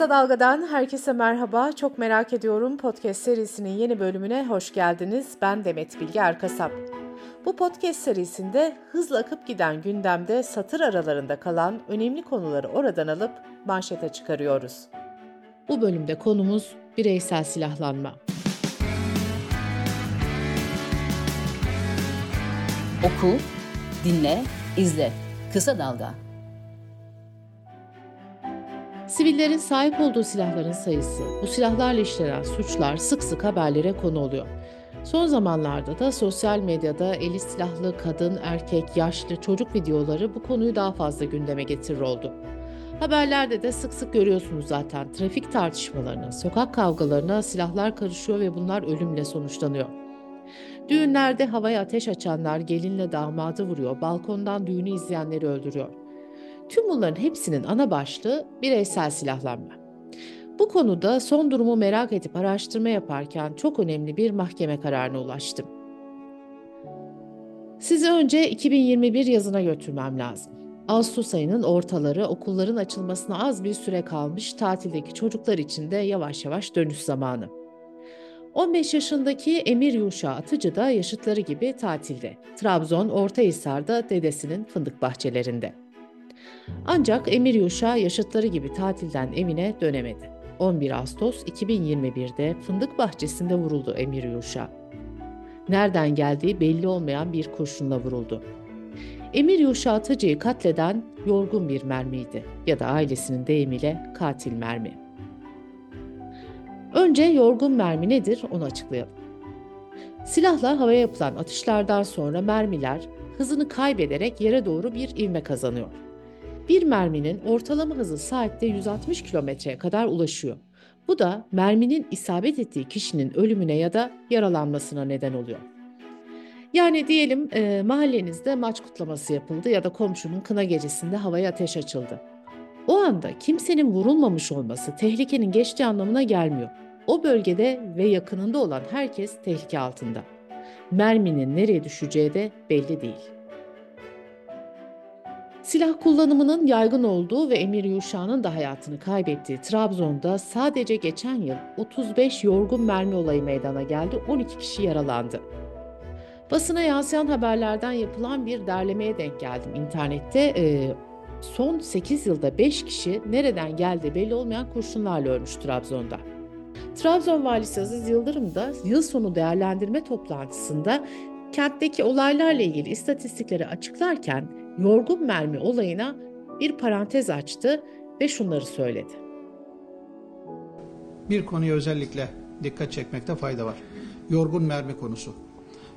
Kısa Dalga'dan herkese merhaba. Çok merak ediyorum podcast serisinin yeni bölümüne hoş geldiniz. Ben Demet Bilge Erkasap. Bu podcast serisinde hızla akıp giden gündemde satır aralarında kalan önemli konuları oradan alıp manşete çıkarıyoruz. Bu bölümde konumuz bireysel silahlanma. Oku, dinle, izle. Kısa Dalga. Sivillerin sahip olduğu silahların sayısı, bu silahlarla işlenen suçlar sık sık haberlere konu oluyor. Son zamanlarda da sosyal medyada eli silahlı kadın, erkek, yaşlı, çocuk videoları bu konuyu daha fazla gündeme getirir oldu. Haberlerde de sık sık görüyorsunuz zaten trafik tartışmalarına, sokak kavgalarına silahlar karışıyor ve bunlar ölümle sonuçlanıyor. Düğünlerde havaya ateş açanlar gelinle damadı vuruyor, balkondan düğünü izleyenleri öldürüyor. Tüm bunların hepsinin ana başlığı bireysel silahlanma. Bu konuda son durumu merak edip araştırma yaparken çok önemli bir mahkeme kararına ulaştım. Sizi önce 2021 yazına götürmem lazım. Ağustos ayının ortaları okulların açılmasına az bir süre kalmış tatildeki çocuklar için de yavaş yavaş dönüş zamanı. 15 yaşındaki Emir Yuşa Atıcı da yaşıtları gibi tatilde. Trabzon Ortahisar'da dedesinin fındık bahçelerinde. Ancak Emir Yuşa yaşıtları gibi tatilden evine dönemedi. 11 Ağustos 2021'de fındık bahçesinde vuruldu Emir Yuşa. Nereden geldiği belli olmayan bir kurşunla vuruldu. Emir Yuşa Atıcı'yı katleden yorgun bir mermiydi ya da ailesinin deyimiyle katil mermi. Önce yorgun mermi nedir onu açıklayalım. Silahla havaya yapılan atışlardan sonra mermiler hızını kaybederek yere doğru bir ivme kazanıyor. Bir merminin ortalama hızı saatte 160 kilometreye kadar ulaşıyor. Bu da merminin isabet ettiği kişinin ölümüne ya da yaralanmasına neden oluyor. Yani diyelim e, mahallenizde maç kutlaması yapıldı ya da komşunun kına gecesinde havaya ateş açıldı. O anda kimsenin vurulmamış olması tehlikenin geçtiği anlamına gelmiyor. O bölgede ve yakınında olan herkes tehlike altında. Merminin nereye düşeceği de belli değil. Silah kullanımının yaygın olduğu ve Emir Yuşa'nın da hayatını kaybettiği Trabzon'da sadece geçen yıl 35 yorgun mermi olayı meydana geldi, 12 kişi yaralandı. Basına yansıyan haberlerden yapılan bir derlemeye denk geldim internette. Ee, son 8 yılda 5 kişi nereden geldi belli olmayan kurşunlarla ölmüş Trabzon'da. Trabzon valisi Aziz Yıldırım da yıl sonu değerlendirme toplantısında kentteki olaylarla ilgili istatistikleri açıklarken yorgun mermi olayına bir parantez açtı ve şunları söyledi. Bir konuya özellikle dikkat çekmekte fayda var. Yorgun mermi konusu.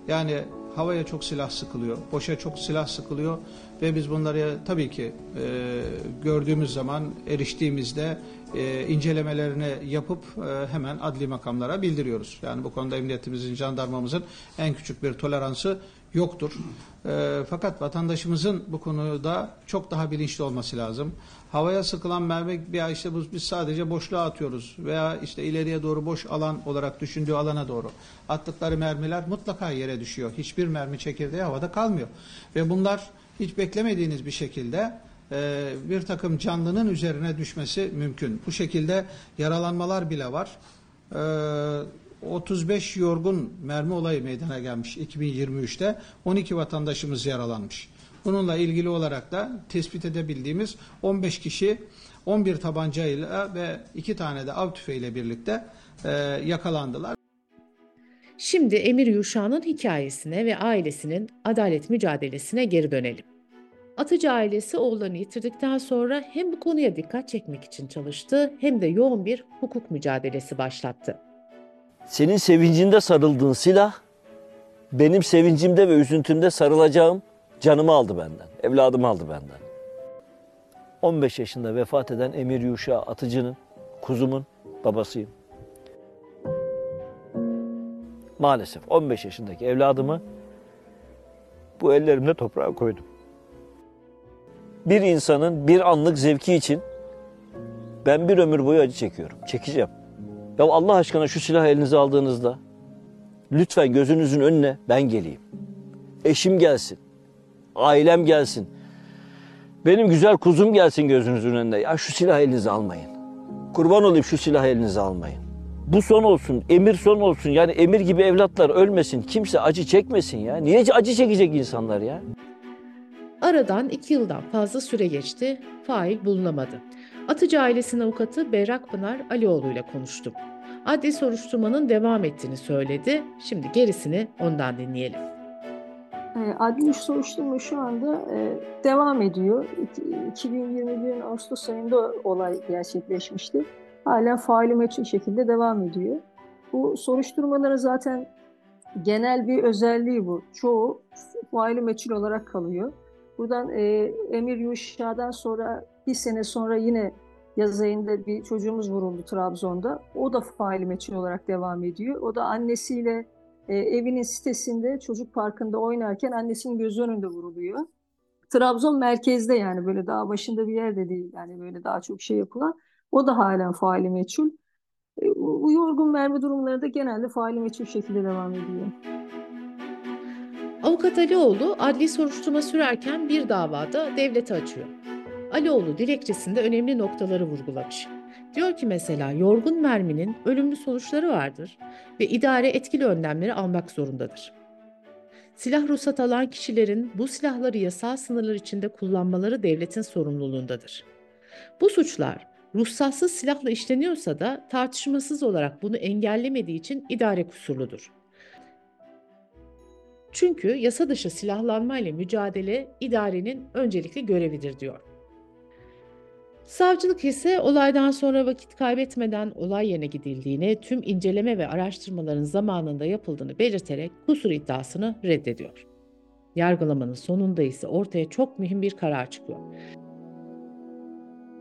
Yani havaya çok silah sıkılıyor, boşa çok silah sıkılıyor ve biz bunları tabii ki e, gördüğümüz zaman eriştiğimizde e, incelemelerini yapıp e, hemen adli makamlara bildiriyoruz. Yani bu konuda emniyetimizin, jandarmamızın en küçük bir toleransı yoktur. E, fakat vatandaşımızın bu konuda çok daha bilinçli olması lazım. Havaya sıkılan mermi veya işte bu, biz sadece boşluğa atıyoruz veya işte ileriye doğru boş alan olarak düşündüğü alana doğru attıkları mermiler mutlaka yere düşüyor. Hiçbir mermi çekirdeği havada kalmıyor. Ve bunlar hiç beklemediğiniz bir şekilde e, bir takım canlının üzerine düşmesi mümkün. Bu şekilde yaralanmalar bile var. E, 35 yorgun mermi olayı meydana gelmiş 2023'te. 12 vatandaşımız yaralanmış. Bununla ilgili olarak da tespit edebildiğimiz 15 kişi 11 tabancayla ve 2 tane de av tüfeğiyle birlikte e, yakalandılar. Şimdi Emir Yuşa'nın hikayesine ve ailesinin adalet mücadelesine geri dönelim. Atıcı ailesi oğullarını yitirdikten sonra hem bu konuya dikkat çekmek için çalıştı hem de yoğun bir hukuk mücadelesi başlattı. Senin sevincinde sarıldığın silah benim sevincimde ve üzüntümde sarılacağım canımı aldı benden. Evladımı aldı benden. 15 yaşında vefat eden Emir Yuşa Atıcı'nın, kuzumun babasıyım. Maalesef 15 yaşındaki evladımı bu ellerimle toprağa koydum. Bir insanın bir anlık zevki için ben bir ömür boyu acı çekiyorum. Çekeceğim. Ya Allah aşkına şu silahı elinize aldığınızda lütfen gözünüzün önüne ben geleyim. Eşim gelsin. Ailem gelsin. Benim güzel kuzum gelsin gözünüzün önünde. Ya şu silahı elinize almayın. Kurban olayım şu silahı elinize almayın. Bu son olsun, emir son olsun. Yani emir gibi evlatlar ölmesin, kimse acı çekmesin ya. Niye acı çekecek insanlar ya? Aradan iki yıldan fazla süre geçti, fail bulunamadı. Atıcı ailesinin avukatı Berrak Pınar Alioğlu ile konuştum. Adli soruşturmanın devam ettiğini söyledi. Şimdi gerisini ondan dinleyelim. E, Adli soruşturma şu anda e, devam ediyor. İki- 2021'in Ağustos ayında olay gerçekleşmişti. Hala faili meçhul şekilde devam ediyor. Bu soruşturmaların zaten genel bir özelliği bu. Çoğu faili meçhul olarak kalıyor. Buradan e, Emir Yuşa'dan sonra bir sene sonra yine yaz ayında bir çocuğumuz vuruldu Trabzon'da. O da faili meçhul olarak devam ediyor. O da annesiyle e, evinin sitesinde çocuk parkında oynarken annesinin gözü önünde vuruluyor. Trabzon merkezde yani böyle daha başında bir yerde değil yani böyle daha çok şey yapılan. O da halen faili meçhul. E, bu yorgun mermi durumları da genelde faili meçhul şekilde devam ediyor. Avukat Alioğlu adli soruşturma sürerken bir davada devlete açıyor. Alioğlu dilekçesinde önemli noktaları vurgulamış. Diyor ki mesela yorgun merminin ölümlü sonuçları vardır ve idare etkili önlemleri almak zorundadır. Silah ruhsat alan kişilerin bu silahları yasal sınırlar içinde kullanmaları devletin sorumluluğundadır. Bu suçlar ruhsatsız silahla işleniyorsa da tartışmasız olarak bunu engellemediği için idare kusurludur. Çünkü yasa dışı silahlanma ile mücadele idarenin öncelikli görevidir diyor. Savcılık ise olaydan sonra vakit kaybetmeden olay yerine gidildiğini, tüm inceleme ve araştırmaların zamanında yapıldığını belirterek kusur iddiasını reddediyor. Yargılamanın sonunda ise ortaya çok mühim bir karar çıkıyor.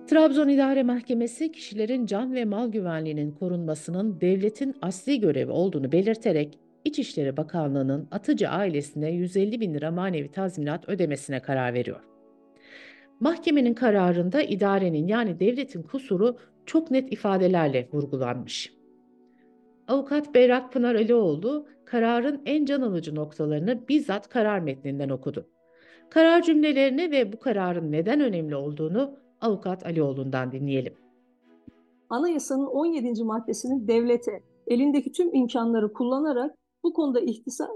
Trabzon İdare Mahkemesi kişilerin can ve mal güvenliğinin korunmasının devletin asli görevi olduğunu belirterek İçişleri Bakanlığı'nın Atıcı ailesine 150 bin lira manevi tazminat ödemesine karar veriyor. Mahkemenin kararında idarenin yani devletin kusuru çok net ifadelerle vurgulanmış. Avukat Berrak Pınar Alioğlu kararın en can alıcı noktalarını bizzat karar metninden okudu. Karar cümlelerini ve bu kararın neden önemli olduğunu avukat Alioğlu'ndan dinleyelim. Anayasanın 17. maddesinin devlete elindeki tüm imkanları kullanarak bu konuda ihtisa,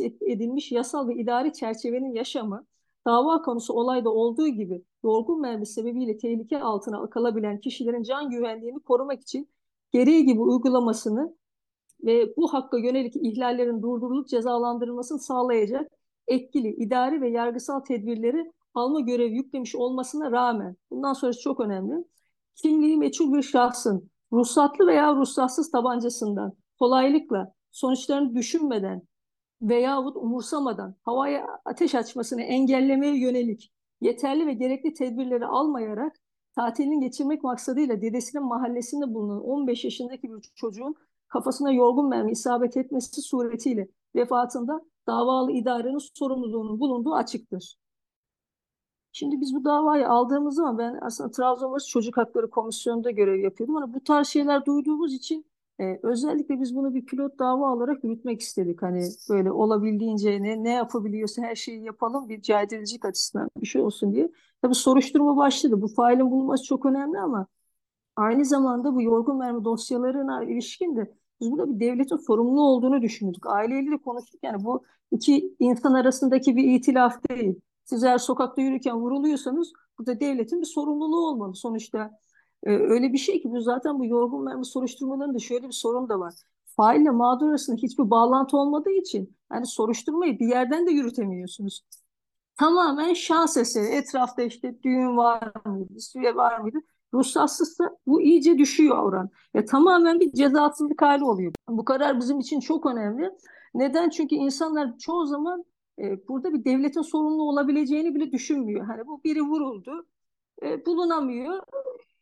et- edilmiş yasal ve idari çerçevenin yaşamı, dava konusu olayda olduğu gibi yorgun mermi sebebiyle tehlike altına kalabilen kişilerin can güvenliğini korumak için gereği gibi uygulamasını ve bu hakka yönelik ihlallerin durdurulup cezalandırılmasını sağlayacak etkili idari ve yargısal tedbirleri alma görevi yüklemiş olmasına rağmen, bundan sonrası çok önemli, kimliği meçhul bir şahsın ruhsatlı veya ruhsatsız tabancasından kolaylıkla sonuçlarını düşünmeden veyahut umursamadan havaya ateş açmasını engellemeye yönelik yeterli ve gerekli tedbirleri almayarak tatilini geçirmek maksadıyla dedesinin mahallesinde bulunan 15 yaşındaki bir çocuğun kafasına yorgun mermi isabet etmesi suretiyle vefatında davalı idarenin sorumluluğunun bulunduğu açıktır. Şimdi biz bu davayı aldığımız zaman ben aslında Trabzonspor Çocuk Hakları Komisyonu'nda görev yapıyordum ama bu tarz şeyler duyduğumuz için e, özellikle biz bunu bir pilot dava olarak yürütmek istedik. Hani böyle olabildiğince ne, ne yapabiliyorsa her şeyi yapalım bir caydırıcılık açısından bir şey olsun diye. Tabii soruşturma başladı. Bu failin bulunması çok önemli ama aynı zamanda bu yorgun mermi dosyalarına ilişkin de biz burada bir devletin sorumlu olduğunu düşündük. Aileyle de konuştuk. Yani bu iki insan arasındaki bir itilaf değil. Siz eğer sokakta yürürken vuruluyorsanız burada devletin bir sorumluluğu olmalı. Sonuçta e, öyle bir şey ki bu zaten bu yorgun mermi soruşturmalarında şöyle bir sorun da var. Faille mağdur arasında hiçbir bağlantı olmadığı için yani soruşturmayı bir yerden de yürütemiyorsunuz. Tamamen şans eseri. Etrafta işte düğün var mıydı, süre var mıydı? Ruhsatsızsa bu iyice düşüyor oran. Ya tamamen bir cezasızlık hali oluyor. Bu karar bizim için çok önemli. Neden? Çünkü insanlar çoğu zaman e, burada bir devletin sorumlu olabileceğini bile düşünmüyor. Hani bu biri vuruldu, e, bulunamıyor.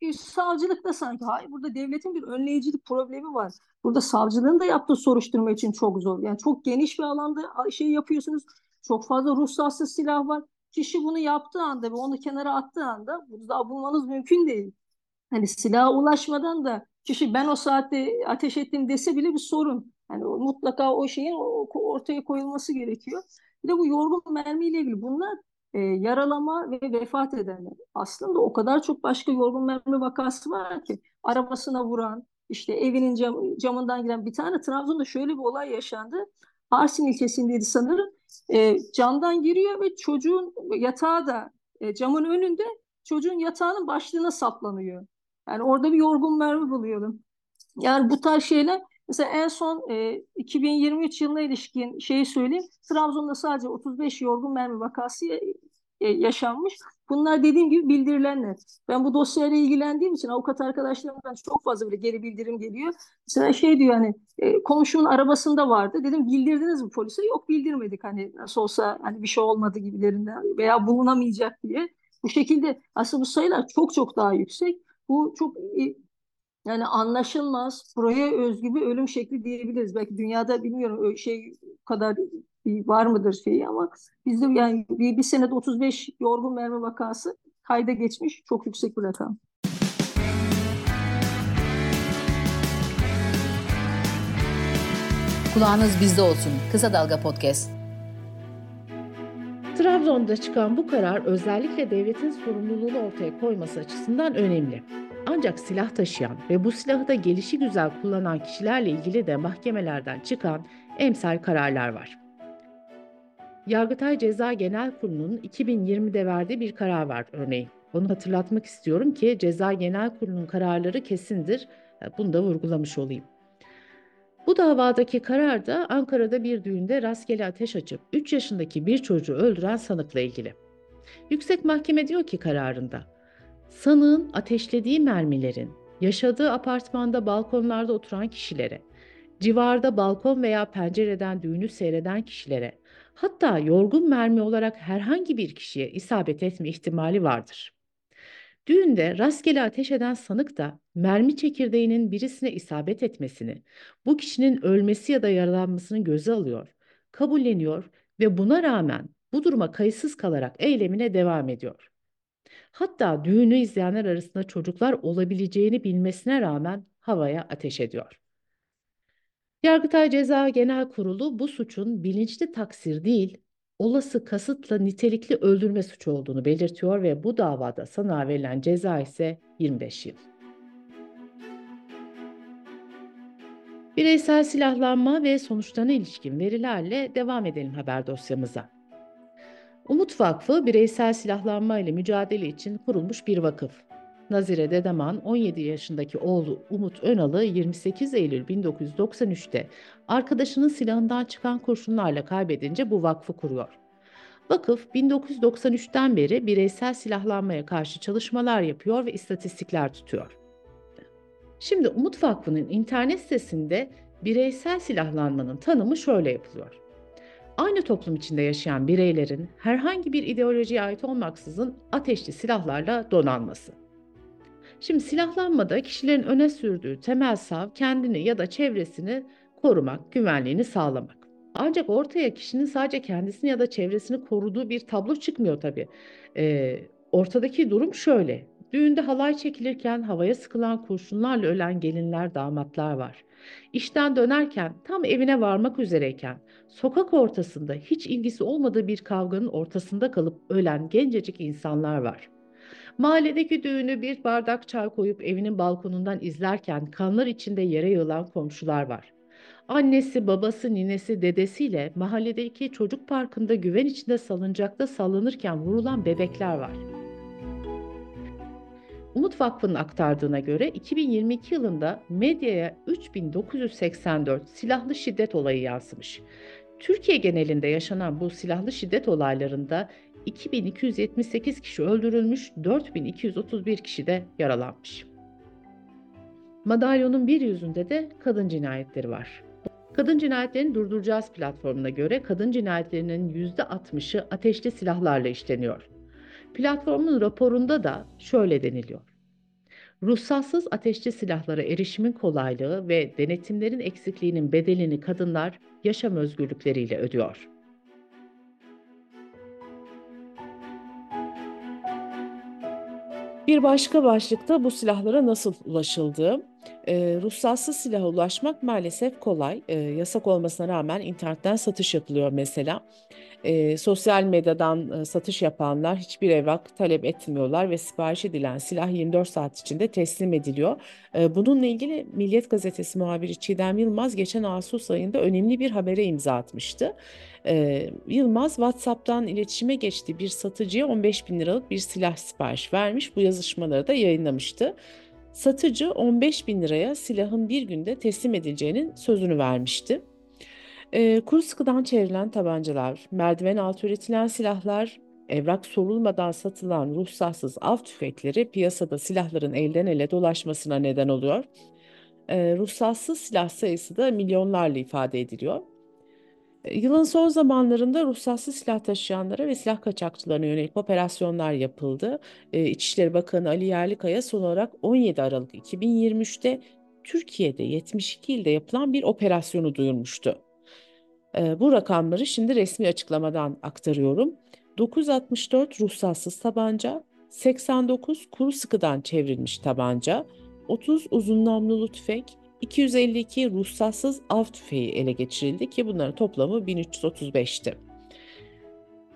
E, savcılık da sanki hayır burada devletin bir önleyicilik problemi var. Burada savcılığın da yaptığı soruşturma için çok zor. Yani çok geniş bir alanda şey yapıyorsunuz. Çok fazla ruhsatsız silah var. Kişi bunu yaptığı anda ve onu kenara attığı anda burada bulmanız mümkün değil. Hani silaha ulaşmadan da kişi ben o saatte ateş ettim dese bile bir sorun. Yani mutlaka o şeyin ortaya koyulması gerekiyor. Bir de bu yorgun mermiyle ilgili bunlar e, yaralama ve vefat edenler. Aslında o kadar çok başka yorgun mermi vakası var ki arabasına vuran, işte evinin cam, camından giren bir tane Trabzon'da şöyle bir olay yaşandı. Arsin ilçesindeydi sanırım. E, camdan giriyor ve çocuğun yatağı da e, camın önünde çocuğun yatağının başlığına saplanıyor. Yani orada bir yorgun mermi buluyorum. Yani bu tarz şeyler mesela en son e, 2023 yılına ilişkin şeyi söyleyeyim. Trabzon'da sadece 35 yorgun mermi vakası e, yaşanmış. Bunlar dediğim gibi bildirilenler. Ben bu dosyayla ilgilendiğim için avukat arkadaşlarımdan çok fazla böyle geri bildirim geliyor. Mesela şey diyor hani e, komşumun arabasında vardı. Dedim bildirdiniz mi polise? Yok bildirmedik hani nasıl olsa hani bir şey olmadı gibilerinden veya bulunamayacak diye. Bu şekilde aslında bu sayılar çok çok daha yüksek. Bu çok e, yani anlaşılmaz, buraya özgü bir ölüm şekli diyebiliriz. Belki dünyada bilmiyorum şey kadar var mıdır şeyi ama bizde yani bir, bir senede 35 yorgun mermi vakası kayda geçmiş çok yüksek bir rakam. Kulağınız bizde olsun. Kısa Dalga Podcast. Trabzon'da çıkan bu karar özellikle devletin sorumluluğunu ortaya koyması açısından önemli. Ancak silah taşıyan ve bu silahı da gelişi güzel kullanan kişilerle ilgili de mahkemelerden çıkan emsal kararlar var. Yargıtay Ceza Genel Kurulu'nun 2020'de verdiği bir karar var örneğin. Onu hatırlatmak istiyorum ki Ceza Genel Kurulu'nun kararları kesindir. Bunu da vurgulamış olayım. Bu davadaki karar da Ankara'da bir düğünde rastgele ateş açıp 3 yaşındaki bir çocuğu öldüren sanıkla ilgili. Yüksek Mahkeme diyor ki kararında, sanığın ateşlediği mermilerin yaşadığı apartmanda balkonlarda oturan kişilere, civarda balkon veya pencereden düğünü seyreden kişilere, hatta yorgun mermi olarak herhangi bir kişiye isabet etme ihtimali vardır. Düğünde rastgele ateş eden sanık da mermi çekirdeğinin birisine isabet etmesini, bu kişinin ölmesi ya da yaralanmasını göze alıyor, kabulleniyor ve buna rağmen bu duruma kayıtsız kalarak eylemine devam ediyor. Hatta düğünü izleyenler arasında çocuklar olabileceğini bilmesine rağmen havaya ateş ediyor. Yargıtay Ceza Genel Kurulu bu suçun bilinçli taksir değil, olası kasıtla nitelikli öldürme suçu olduğunu belirtiyor ve bu davada sanığa verilen ceza ise 25 yıl. Bireysel silahlanma ve sonuçlarına ilişkin verilerle devam edelim haber dosyamıza. Umut Vakfı bireysel silahlanma ile mücadele için kurulmuş bir vakıf. Nazire Dedeman 17 yaşındaki oğlu Umut Önal'ı 28 Eylül 1993'te arkadaşının silahından çıkan kurşunlarla kaybedince bu vakfı kuruyor. Vakıf 1993'ten beri bireysel silahlanmaya karşı çalışmalar yapıyor ve istatistikler tutuyor. Şimdi Umut Vakfı'nın internet sitesinde bireysel silahlanmanın tanımı şöyle yapılıyor. Aynı toplum içinde yaşayan bireylerin herhangi bir ideolojiye ait olmaksızın ateşli silahlarla donanması. Şimdi silahlanmada kişilerin öne sürdüğü temel sav kendini ya da çevresini korumak, güvenliğini sağlamak. Ancak ortaya kişinin sadece kendisini ya da çevresini koruduğu bir tablo çıkmıyor tabii. Ee, ortadaki durum şöyle. Düğünde halay çekilirken havaya sıkılan kurşunlarla ölen gelinler, damatlar var. İşten dönerken tam evine varmak üzereyken sokak ortasında hiç ilgisi olmadığı bir kavganın ortasında kalıp ölen gencecik insanlar var. Mahalledeki düğünü bir bardak çay koyup evinin balkonundan izlerken kanlar içinde yere yığılan komşular var. Annesi, babası, ninesi, dedesiyle mahalledeki çocuk parkında güven içinde salıncakta sallanırken vurulan bebekler var. Umut Vakfı'nın aktardığına göre 2022 yılında medyaya 3984 silahlı şiddet olayı yansımış. Türkiye genelinde yaşanan bu silahlı şiddet olaylarında 2278 kişi öldürülmüş, 4231 kişi de yaralanmış. Madalyonun bir yüzünde de kadın cinayetleri var. Kadın cinayetlerini durduracağız platformuna göre kadın cinayetlerinin %60'ı ateşli silahlarla işleniyor. Platformun raporunda da şöyle deniliyor. Ruhsatsız ateşli silahlara erişimin kolaylığı ve denetimlerin eksikliğinin bedelini kadınlar yaşam özgürlükleriyle ödüyor. Bir başka başlıkta bu silahlara nasıl ulaşıldığı. E, ruhsatsız silaha ulaşmak maalesef kolay. E, yasak olmasına rağmen internetten satış yapılıyor mesela. E, sosyal medyadan e, satış yapanlar hiçbir evrak talep etmiyorlar ve sipariş edilen silah 24 saat içinde teslim ediliyor. E, bununla ilgili Milliyet Gazetesi muhabiri Çiğdem Yılmaz geçen Ağustos ayında önemli bir habere imza atmıştı. E, Yılmaz WhatsApp'tan iletişime geçtiği bir satıcıya 15 bin liralık bir silah sipariş vermiş. Bu yazışmaları da yayınlamıştı. Satıcı 15 bin liraya silahın bir günde teslim edileceğinin sözünü vermişti. E, kuru sıkıdan çevrilen tabancalar, merdiven altı üretilen silahlar, evrak sorulmadan satılan ruhsatsız av tüfekleri piyasada silahların elden ele dolaşmasına neden oluyor. E, ruhsatsız silah sayısı da milyonlarla ifade ediliyor. Yılın son zamanlarında ruhsatsız silah taşıyanlara ve silah kaçakçılarına yönelik operasyonlar yapıldı. E, İçişleri Bakanı Ali Yerlikaya son olarak 17 Aralık 2023'te Türkiye'de 72 ilde yapılan bir operasyonu duyurmuştu. E, bu rakamları şimdi resmi açıklamadan aktarıyorum. 964 ruhsatsız tabanca, 89 kuru sıkıdan çevrilmiş tabanca, 30 uzun namlulu tüfek, 252 ruhsatsız av tüfeği ele geçirildi ki bunların toplamı 1335'ti.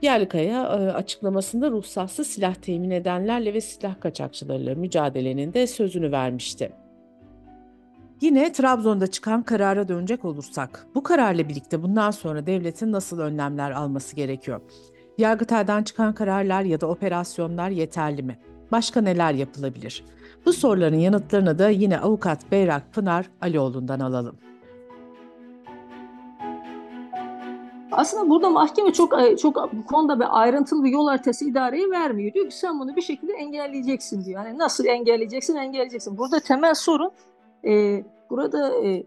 Yerlikaya e, açıklamasında ruhsatsız silah temin edenlerle ve silah kaçakçılarıyla mücadelenin de sözünü vermişti. Yine Trabzon'da çıkan karara dönecek olursak, bu kararla birlikte bundan sonra devletin nasıl önlemler alması gerekiyor? Yargıtay'dan çıkan kararlar ya da operasyonlar yeterli mi? Başka neler yapılabilir? Bu soruların yanıtlarını da yine avukat Beyrak Pınar Alioğlu'ndan alalım. Aslında burada mahkeme çok e, çok bu konuda bir ayrıntılı bir yol haritası idareye vermiyor. Diyor ki sen bunu bir şekilde engelleyeceksin diyor. Yani nasıl engelleyeceksin? Engelleyeceksin. Burada temel sorun e, burada e,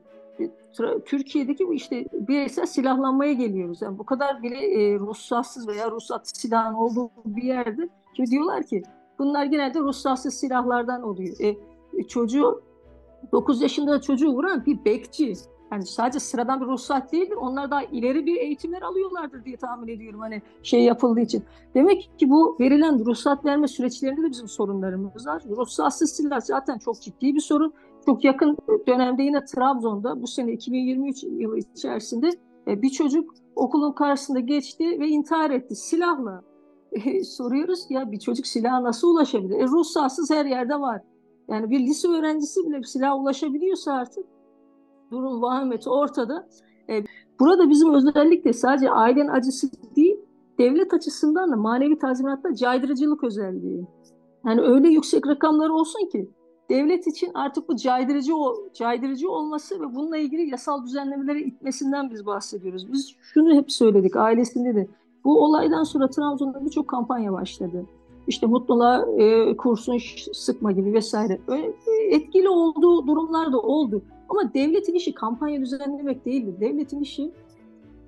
Türkiye'deki bu işte bireysel silahlanmaya geliyoruz. Yani bu kadar bile e, ruhsatsız veya ruhsatsız silahın olduğu bir yerde şimdi diyorlar ki bunlar genelde ruhsatsız silahlardan oluyor. E, çocuğu 9 yaşında çocuğu vuran bir bekçi. Yani sadece sıradan bir ruhsat değildir. Onlar daha ileri bir eğitimler alıyorlardır diye tahmin ediyorum hani şey yapıldığı için. Demek ki bu verilen ruhsat verme süreçlerinde de bizim sorunlarımız var. Ruhsatsız silah zaten çok ciddi bir sorun. Çok yakın dönemde yine Trabzon'da bu sene 2023 yılı içerisinde e, bir çocuk okulun karşısında geçti ve intihar etti silahla. E, soruyoruz ya bir çocuk silaha nasıl ulaşabilir? E, ruhsatsız her yerde var. Yani bir lise öğrencisi bile bir silaha ulaşabiliyorsa artık durum vahimeti ortada. E, burada bizim özellikle sadece ailenin acısı değil, devlet açısından da manevi tazminatta caydırıcılık özelliği. Yani öyle yüksek rakamlar olsun ki devlet için artık bu caydırıcı caydırıcı olması ve bununla ilgili yasal düzenlemelere itmesinden biz bahsediyoruz. Biz şunu hep söyledik ailesinde de. Bu olaydan sonra Trabzon'da birçok kampanya başladı. İşte mutluluğa e, kurşun sıkma gibi vesaire. Etkili olduğu durumlar da oldu. Ama devletin işi kampanya düzenlemek değildir. Devletin işi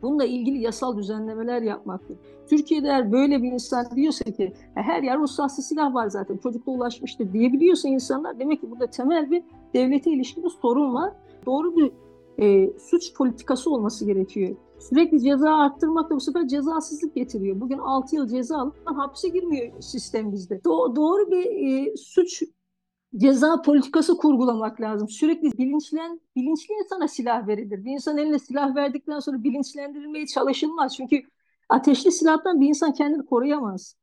bununla ilgili yasal düzenlemeler yapmaktır. Türkiye'de eğer böyle bir insan diyorsa ki her yer ruhsatsız silah var zaten çocukla ulaşmıştır diyebiliyorsa insanlar demek ki burada temel bir devlete ilişkin bir sorun var. Doğru bir e, suç politikası olması gerekiyor. Sürekli ceza arttırmak da bu sefer cezasızlık getiriyor. Bugün 6 yıl ceza alıp hapse girmiyor sistem bizde. Do- doğru bir e, suç ceza politikası kurgulamak lazım. Sürekli bilinçlen, bilinçli insana silah verilir. Bir insan eline silah verdikten sonra bilinçlendirilmeye çalışılmaz. Çünkü ateşli silahtan bir insan kendini koruyamaz.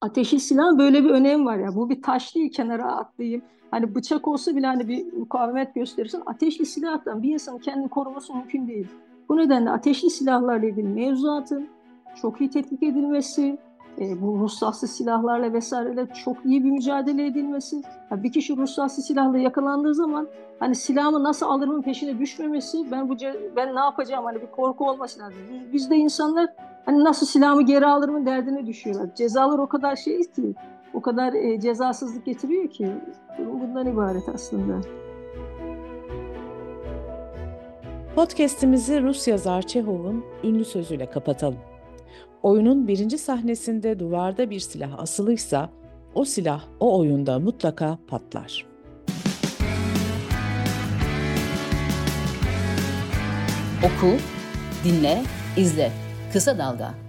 Ateşli silah böyle bir önem var ya. Bu bir taş değil kenara atlayayım. Hani bıçak olsa bile hani bir mukavemet gösterirsin. Ateşli silahtan bir insanın kendini koruması mümkün değil. Bu nedenle ateşli silahlarla ilgili mevzuatın çok iyi tetkik edilmesi, e, bu ruhsatsız silahlarla vesaireyle çok iyi bir mücadele edilmesi. Yani bir kişi ruhsatsız silahla yakalandığı zaman hani silahımı nasıl alırımın peşine düşmemesi, ben bu ben ne yapacağım hani bir korku olması lazım. Bizde insanlar hani nasıl silahımı geri alırımın derdine düşüyorlar. Cezalar o kadar şey ki, o kadar e, cezasızlık getiriyor ki bundan ibaret aslında. Podcast'imizi Rus yazar Çehov'un ünlü sözüyle kapatalım. Oyunun birinci sahnesinde duvarda bir silah asılıysa o silah o oyunda mutlaka patlar. Oku, dinle, izle. Kısa Dalga